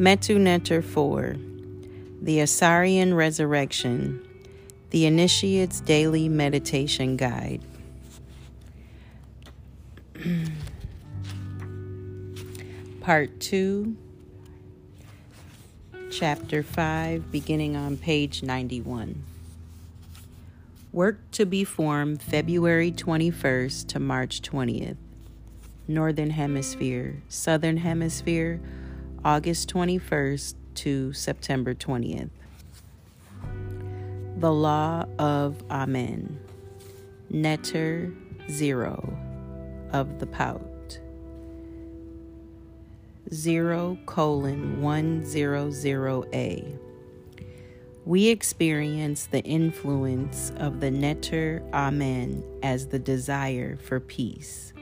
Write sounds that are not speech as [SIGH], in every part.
Metu Neter 4 The Asarian Resurrection The Initiate's Daily Meditation Guide. [CLEARS THROAT] Part 2, Chapter 5, beginning on page 91. Work to be formed February 21st to March 20th. Northern Hemisphere, Southern Hemisphere, August 21st to September 20th. The Law of Amen. Neter Zero of the Paut. 0 colon 100A. We experience the influence of the Neter Amen as the desire for peace.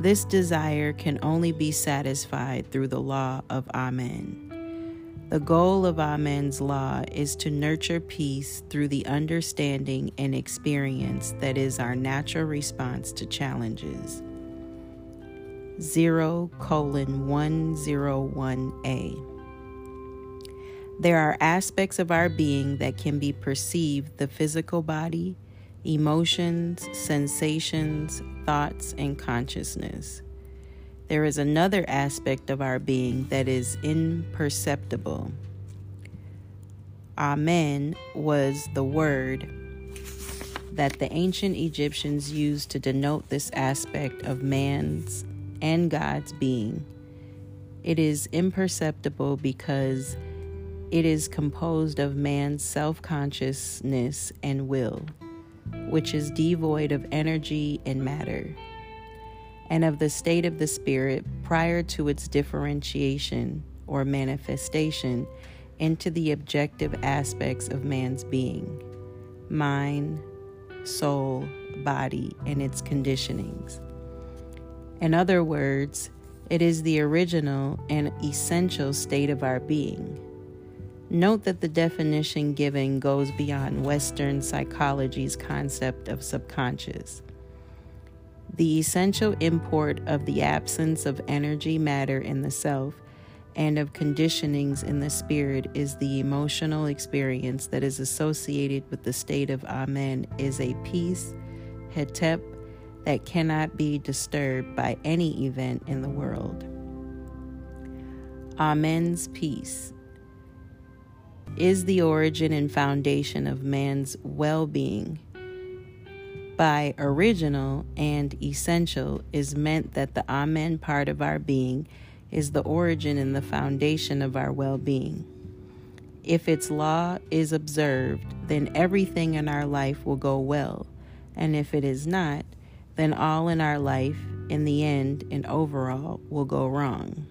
This desire can only be satisfied through the law of Amen. The goal of Amen's law is to nurture peace through the understanding and experience that is our natural response to challenges. 0 colon 101a. There are aspects of our being that can be perceived the physical body, emotions, sensations, thoughts, and consciousness. There is another aspect of our being that is imperceptible. Amen was the word that the ancient Egyptians used to denote this aspect of man's and God's being. It is imperceptible because it is composed of man's self consciousness and will which is devoid of energy and matter, and of the state of the spirit prior to its differentiation or manifestation into the objective aspects of man's being mind, soul, body, and its conditionings. In other words, it is the original and essential state of our being Note that the definition given goes beyond Western psychology's concept of subconscious. The essential import of the absence of energy matter in the self and of conditionings in the spirit is the emotional experience that is associated with the state of Amen is a peace, hetep, that cannot be disturbed by any event in the world. Amen's peace is the origin and foundation of man's well being. By original and essential is meant that the Amen part of our being is the origin and the foundation of our well being. If its law is observed, then everything in our life will go well, and if it is not, then all in our life, in the end and overall, will go wrong.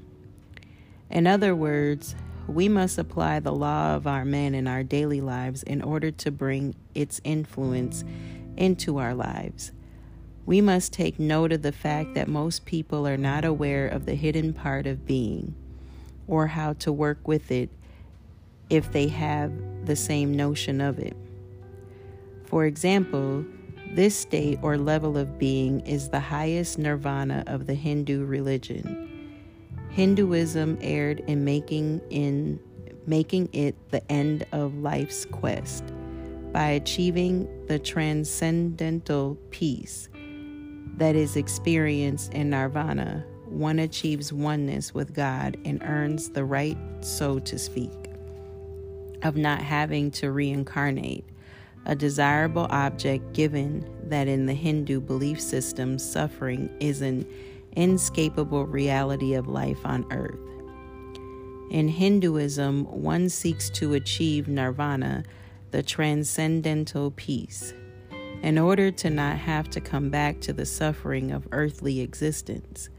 In other words, we must apply the law of Amen in our daily lives in order to bring its influence into our lives. We must take note of the fact that most people are not aware of the hidden part of being or how to work with it if they have the same notion of it. For example, this state or level of being is the highest nirvana of the Hindu religion. Hinduism erred in making in making it the end of life's quest. By achieving the transcendental peace that is experienced in nirvana one achieves oneness with God and earns the right so to speak of not having to reincarnate a desirable object given that in the Hindu belief system suffering is an inescapable reality of life on earth. In Hinduism, one seeks to achieve nirvana, the transcendental peace, in order to not have to come back to the suffering of earthly existence.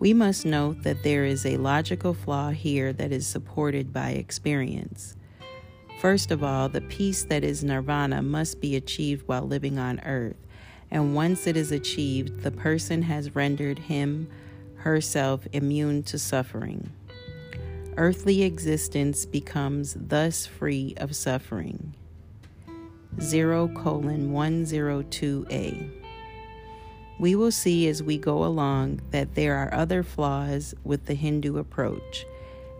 We must note that there is a logical flaw here that is supported by experience. First of all, the peace that is nirvana must be achieved while living on earth and once it is achieved, the person has rendered him, herself immune to suffering. Earthly existence becomes thus free of suffering. 0 colon 102a. We will see as we go along that there are other flaws with the Hindu approach,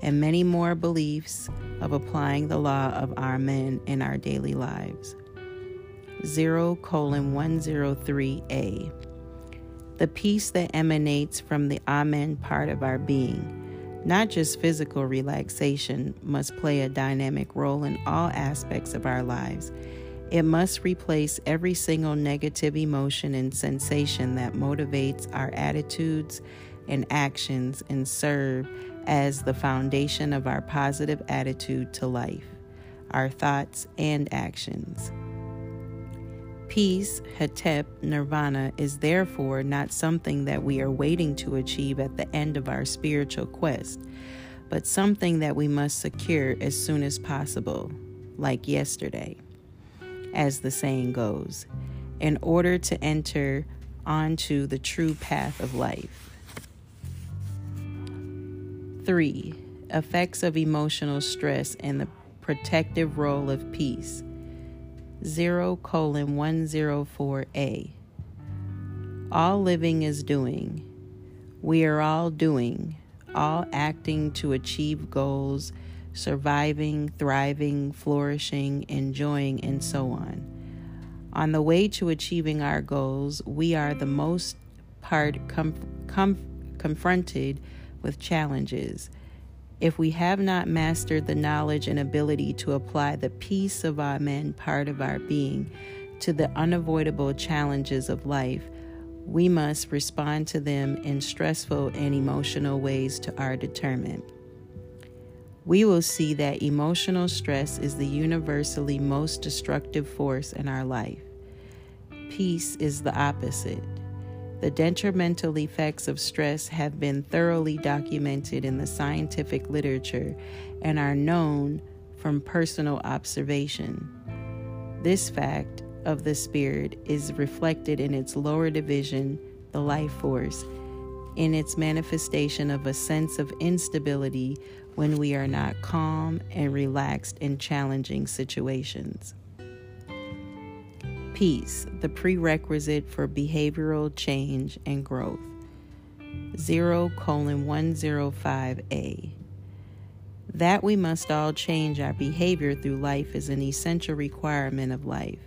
and many more beliefs of applying the law of Amen in our daily lives. 0 colon 103a. The peace that emanates from the Amen part of our being, not just physical relaxation, must play a dynamic role in all aspects of our lives. It must replace every single negative emotion and sensation that motivates our attitudes and actions and serve as the foundation of our positive attitude to life, our thoughts and actions. Peace, Hetep, Nirvana is therefore not something that we are waiting to achieve at the end of our spiritual quest, but something that we must secure as soon as possible, like yesterday, as the saying goes, in order to enter onto the true path of life. 3. Effects of emotional stress and the protective role of peace. 0 colon 104a. All living is doing. We are all doing, all acting to achieve goals, surviving, thriving, flourishing, enjoying, and so on. On the way to achieving our goals, we are the most part confronted with challenges. If we have not mastered the knowledge and ability to apply the peace of Amen part of our being to the unavoidable challenges of life, we must respond to them in stressful and emotional ways to our determined. We will see that emotional stress is the universally most destructive force in our life. Peace is the opposite. The detrimental effects of stress have been thoroughly documented in the scientific literature and are known from personal observation. This fact of the spirit is reflected in its lower division, the life force, in its manifestation of a sense of instability when we are not calm and relaxed in challenging situations. Peace, the prerequisite for behavioral change and growth. 0 colon 105a. That we must all change our behavior through life is an essential requirement of life.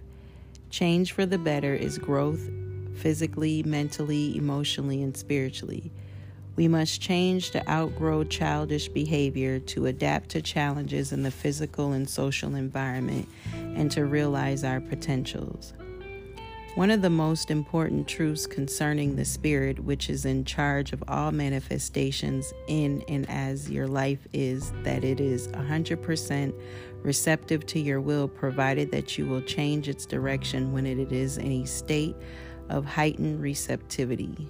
Change for the better is growth physically, mentally, emotionally, and spiritually. We must change to outgrow childish behavior to adapt to challenges in the physical and social environment and to realize our potentials. One of the most important truths concerning the Spirit, which is in charge of all manifestations in and as your life, is that it is 100% receptive to your will, provided that you will change its direction when it is in a state of heightened receptivity.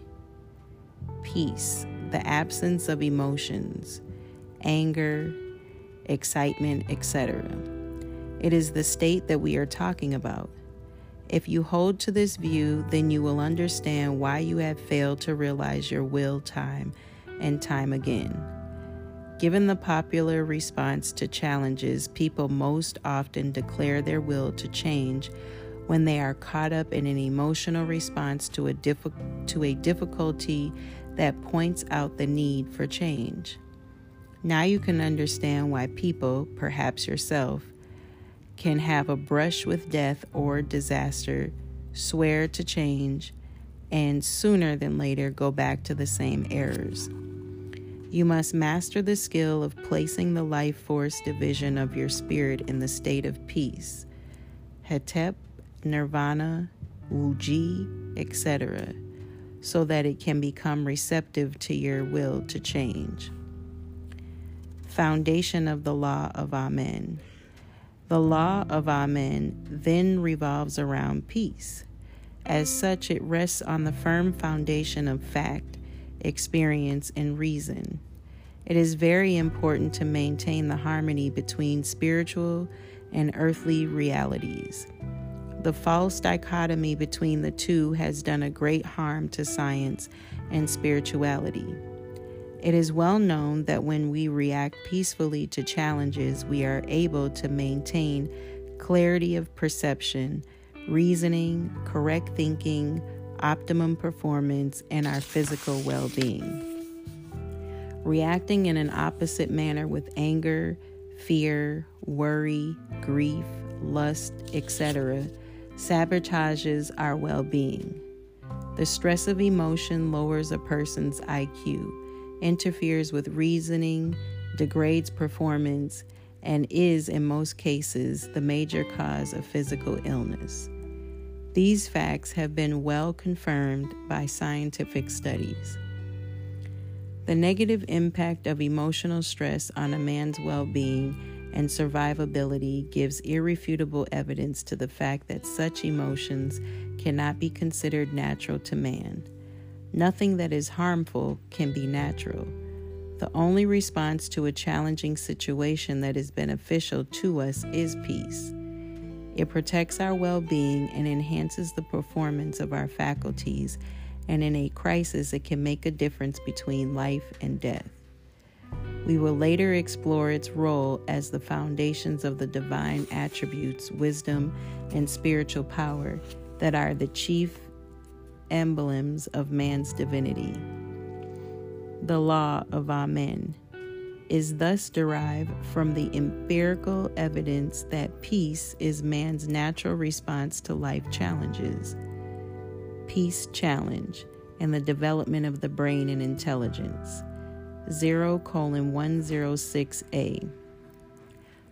Peace the absence of emotions, anger, excitement, etc. It is the state that we are talking about. If you hold to this view, then you will understand why you have failed to realize your will time and time again. Given the popular response to challenges, people most often declare their will to change when they are caught up in an emotional response to a, to a difficulty that points out the need for change. Now you can understand why people, perhaps yourself, can have a brush with death or disaster, swear to change, and sooner than later go back to the same errors. You must master the skill of placing the life force division of your spirit in the state of peace. Hetep, Nirvana, Wuji, etc so that it can become receptive to your will to change. Foundation of the Law of Amen. The law of Amen then revolves around peace. As such, it rests on the firm foundation of fact, experience, and reason. It is very important to maintain the harmony between spiritual and earthly realities. The false dichotomy between the two has done a great harm to science and spirituality. It is well known that when we react peacefully to challenges, we are able to maintain clarity of perception, reasoning, correct thinking, optimum performance, and our physical well being. reacting in an opposite manner with anger, fear, worry, grief, lust, etc., sabotages our well being. The stress of emotion lowers a person's IQ, interferes with reasoning, degrades performance, and is, in most cases, the major cause of physical illness. These facts have been well confirmed by scientific studies. The negative impact of emotional stress on a man's well being and survivability gives irrefutable evidence to the fact that such emotions cannot be considered natural to man. Nothing that is harmful can be natural. The only response to a challenging situation that is beneficial to us is peace. It protects our well being and enhances the performance of our faculties and in a crisis, it can make a difference between life and death. We will later explore its role as the foundations of the divine attributes, wisdom, and spiritual power that are the chief emblems of man's divinity. The law of Amen is thus derived from the empirical evidence that peace is man's natural response to life challenges. Peace Challenge and the Development of the Brain and Intelligence, 0 106A.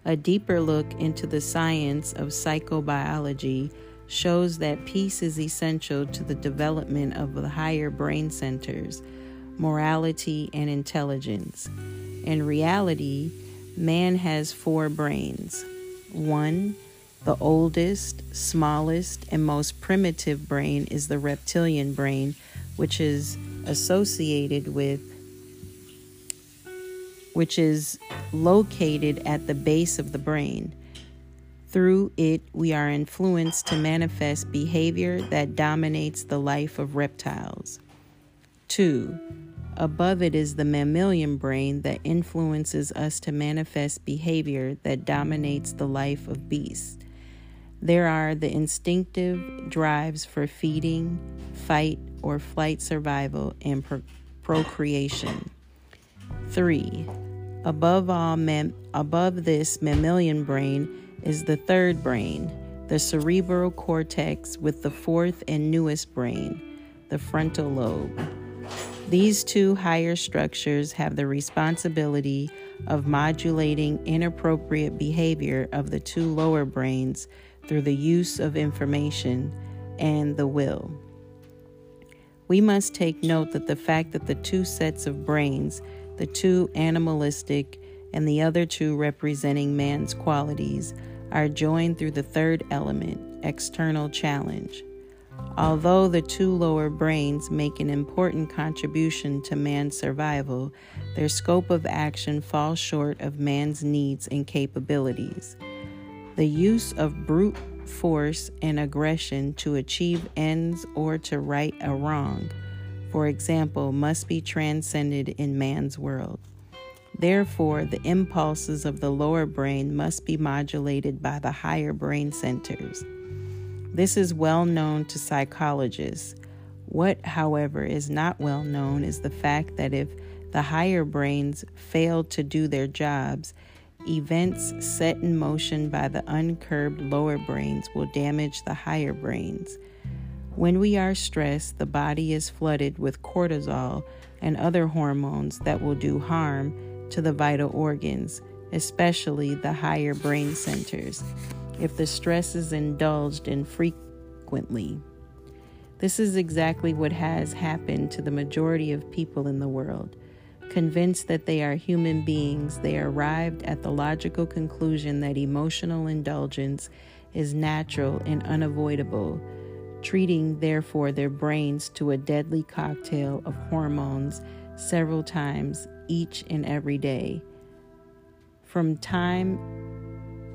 A deeper look into the science of psychobiology shows that peace is essential to the development of the higher brain centers, morality, and intelligence. In reality, man has four brains. One the oldest, smallest, and most primitive brain is the reptilian brain, which is associated with which is located at the base of the brain. Through it, we are influenced to manifest behavior that dominates the life of reptiles. 2. Above it is the mammalian brain that influences us to manifest behavior that dominates the life of beasts. There are the instinctive drives for feeding, fight, or flight survival, and pro- procreation. 3. Above all, mam- above this mammalian brain is the third brain, the cerebral cortex, with the fourth and newest brain, the frontal lobe. These two higher structures have the responsibility of modulating inappropriate behavior of the two lower brains through the use of information and the will. We must take note that the fact that the two sets of brains, the two animalistic and the other two representing man's qualities, are joined through the third element, external challenge. Although the two lower brains make an important contribution to man's survival, their scope of action falls short of man's needs and capabilities. The use of brute force and aggression to achieve ends or to right a wrong, for example, must be transcended in man's world. Therefore, the impulses of the lower brain must be modulated by the higher brain centers. This is well known to psychologists. What, however, is not well known is the fact that if the higher brains fail to do their jobs, Events set in motion by the uncurbed lower brains will damage the higher brains. When we are stressed, the body is flooded with cortisol and other hormones that will do harm to the vital organs, especially the higher brain centers, if the stress is indulged in frequently. This is exactly what has happened to the majority of people in the world. Convinced that they are human beings, they arrived at the logical conclusion that emotional indulgence is natural and unavoidable, treating therefore their brains to a deadly cocktail of hormones several times each and every day. From time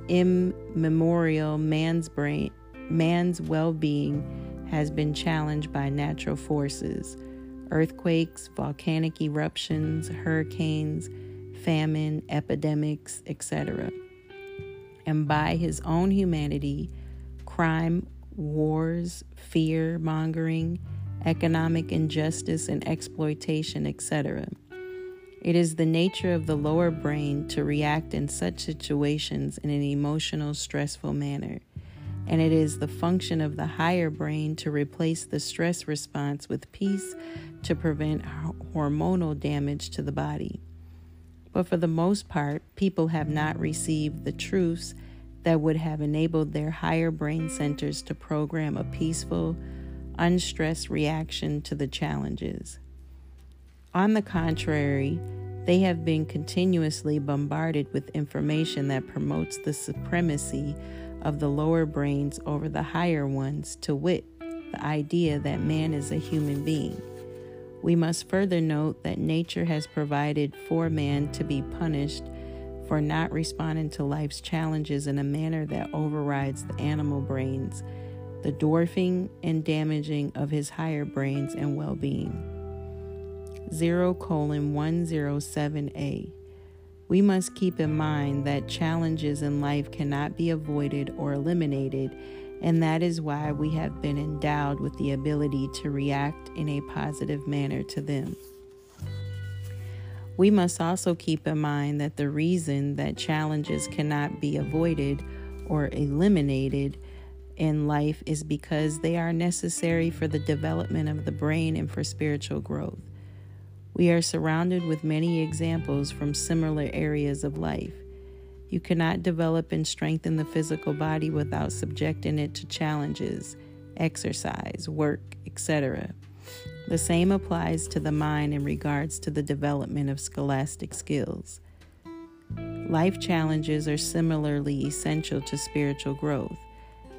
immemorial, man's brain, man's well-being has been challenged by natural forces earthquakes, volcanic eruptions, hurricanes, famine, epidemics, etc. And by his own humanity, crime, wars, fear mongering, economic injustice, and exploitation, etc. It is the nature of the lower brain to react in such situations in an emotional, stressful manner. And it is the function of the higher brain to replace the stress response with peace to prevent hormonal damage to the body. But for the most part, people have not received the truths that would have enabled their higher brain centers to program a peaceful, unstressed reaction to the challenges. On the contrary, they have been continuously bombarded with information that promotes the supremacy of the lower brains over the higher ones, to wit, the idea that man is a human being. We must further note that nature has provided for man to be punished for not responding to life's challenges in a manner that overrides the animal brains, the dwarfing and damaging of his higher brains and well being. 0 colon 107a. We must keep in mind that challenges in life cannot be avoided or eliminated, and that is why we have been endowed with the ability to react in a positive manner to them. We must also keep in mind that the reason that challenges cannot be avoided or eliminated in life is because they are necessary for the development of the brain and for spiritual growth. We are surrounded with many examples from similar areas of life. You cannot develop and strengthen the physical body without subjecting it to challenges, exercise, work, etc. The same applies to the mind in regards to the development of scholastic skills. Life challenges are similarly essential to spiritual growth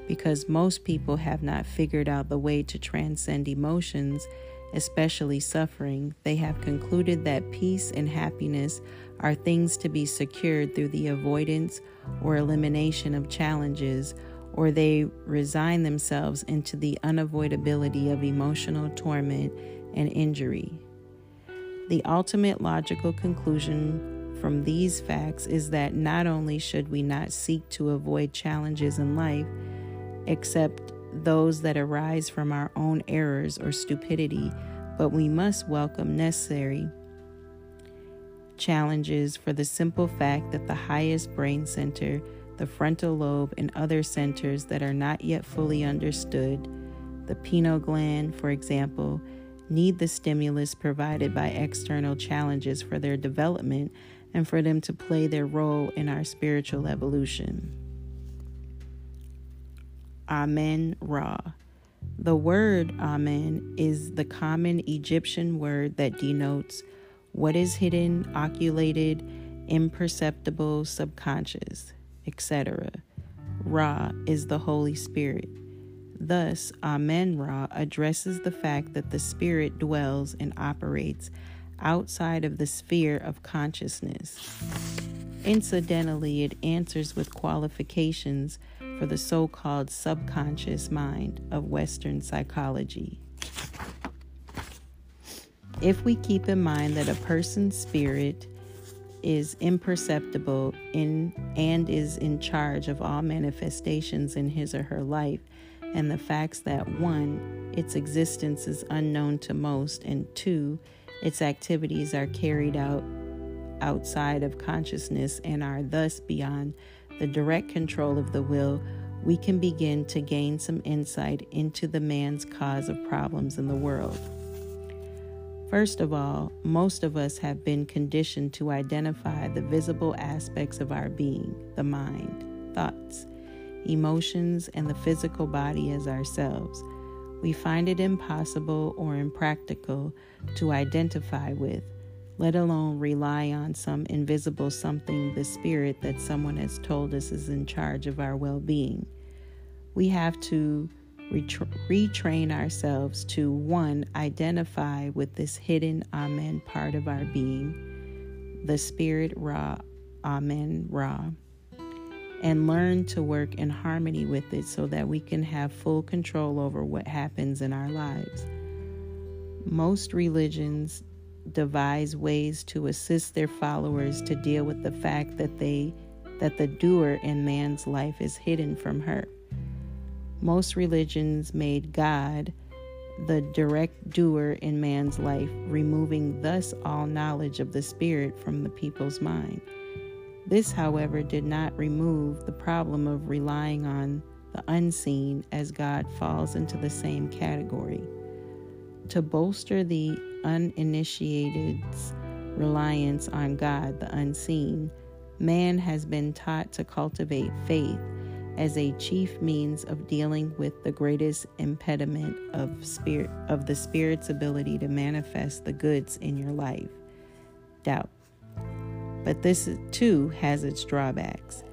because most people have not figured out the way to transcend emotions especially suffering, they have concluded that peace and happiness are things to be secured through the avoidance or elimination of challenges, or they resign themselves into the unavoidability of emotional torment and injury. The ultimate logical conclusion from these facts is that not only should we not seek to avoid challenges in life, except those that arise from our own errors or stupidity, but we must welcome necessary challenges for the simple fact that the highest brain center, the frontal lobe, and other centers that are not yet fully understood, the pineal gland, for example, need the stimulus provided by external challenges for their development and for them to play their role in our spiritual evolution. Amen Ra. The word Amen is the common Egyptian word that denotes what is hidden, oculated, imperceptible, subconscious, etc. Ra is the Holy Spirit. Thus, Amen Ra addresses the fact that the Spirit dwells and operates outside of the sphere of consciousness. Incidentally, it answers with qualifications for the so called subconscious mind of Western psychology. If we keep in mind that a person's spirit is imperceptible in and is in charge of all manifestations in his or her life, and the facts that one, its existence is unknown to most, and two, its activities are carried out outside of consciousness and are thus beyond the direct control of the will, we can begin to gain some insight into the man's cause of problems in the world. First of all, most of us have been conditioned to identify the visible aspects of our being, the mind, thoughts, emotions, and the physical body as ourselves. We find it impossible or impractical to identify with let alone rely on some invisible something, the spirit that someone has told us is in charge of our well being. We have to retrain ourselves to one, identify with this hidden Amen part of our being, the Spirit Ra, Amen Ra, and learn to work in harmony with it so that we can have full control over what happens in our lives. Most religions devise ways to assist their followers to deal with the fact that they that the doer in man's life is hidden from her. Most religions made God the direct doer in man's life, removing thus all knowledge of the Spirit from the people's mind. This, however, did not remove the problem of relying on the unseen, as God falls into the same category. To bolster the uninitiated's reliance on God, the unseen, man has been taught to cultivate faith as a chief means of dealing with the greatest impediment of spirit of the spirit's ability to manifest the goods in your life. Doubt. But this too has its drawbacks.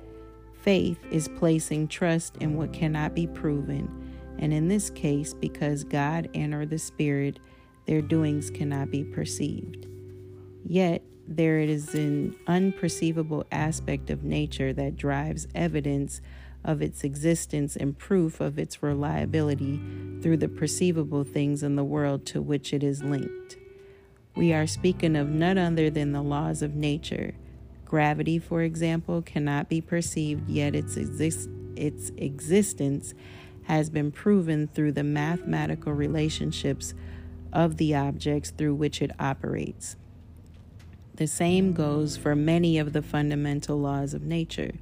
Faith is placing trust in what cannot be proven and in this case because god and or the spirit their doings cannot be perceived. Yet there is an unperceivable aspect of nature that drives evidence of its existence and proof of its reliability through the perceivable things in the world to which it is linked. We are speaking of none other than the laws of nature. Gravity, for example, cannot be perceived, yet its, exist- its existence has been proven through the mathematical relationships of the objects through which it operates. The same goes for many of the fundamental laws of nature.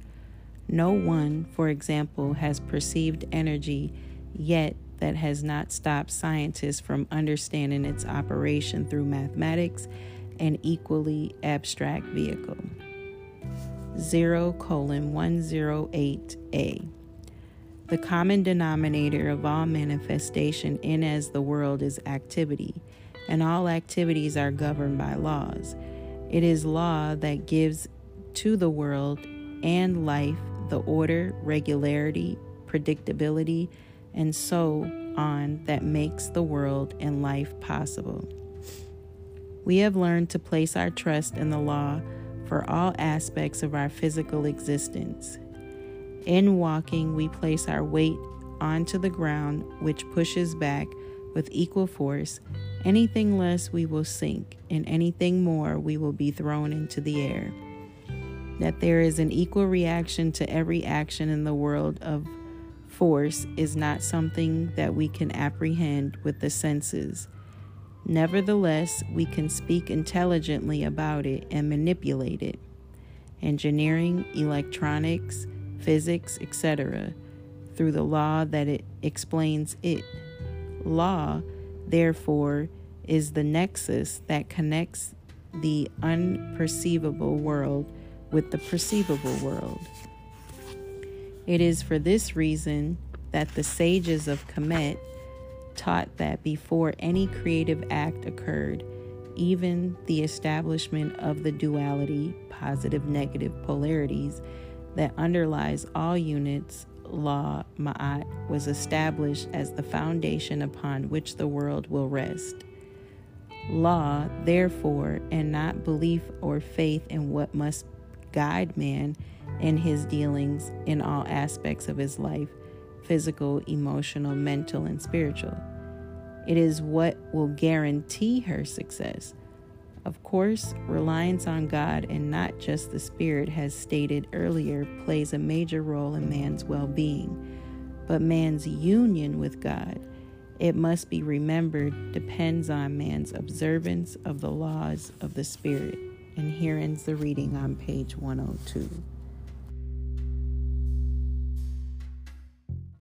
No one, for example, has perceived energy yet that has not stopped scientists from understanding its operation through mathematics an equally abstract vehicle. 0 colon 108a. The common denominator of all manifestation in as the world is activity, and all activities are governed by laws. It is law that gives to the world and life the order, regularity, predictability, and so on that makes the world and life possible. We have learned to place our trust in the law for all aspects of our physical existence. In walking, we place our weight onto the ground, which pushes back with equal force. Anything less, we will sink, and anything more, we will be thrown into the air that there is an equal reaction to every action in the world of force is not something that we can apprehend with the senses. Nevertheless, we can speak intelligently about it and manipulate it. Engineering, electronics, physics, etc., through the law that it explains it. Law, therefore, is the nexus that connects the unperceivable world with the perceivable world. It is for this reason that the sages of Kemet taught that before any creative act occurred, even the establishment of the duality, positive negative polarities, that underlies all units, law, ma'at, was established as the foundation upon which the world will rest. Law, therefore, and not belief or faith in what must guide man in his dealings in all aspects of his life physical, emotional, mental, and spiritual. It is what will guarantee her success. Of course, reliance on God and not just the Spirit, has stated earlier, plays a major role in man's well being. But man's union with God, it must be remembered, depends on man's observance of the laws of the Spirit. And here ends the reading on page 102.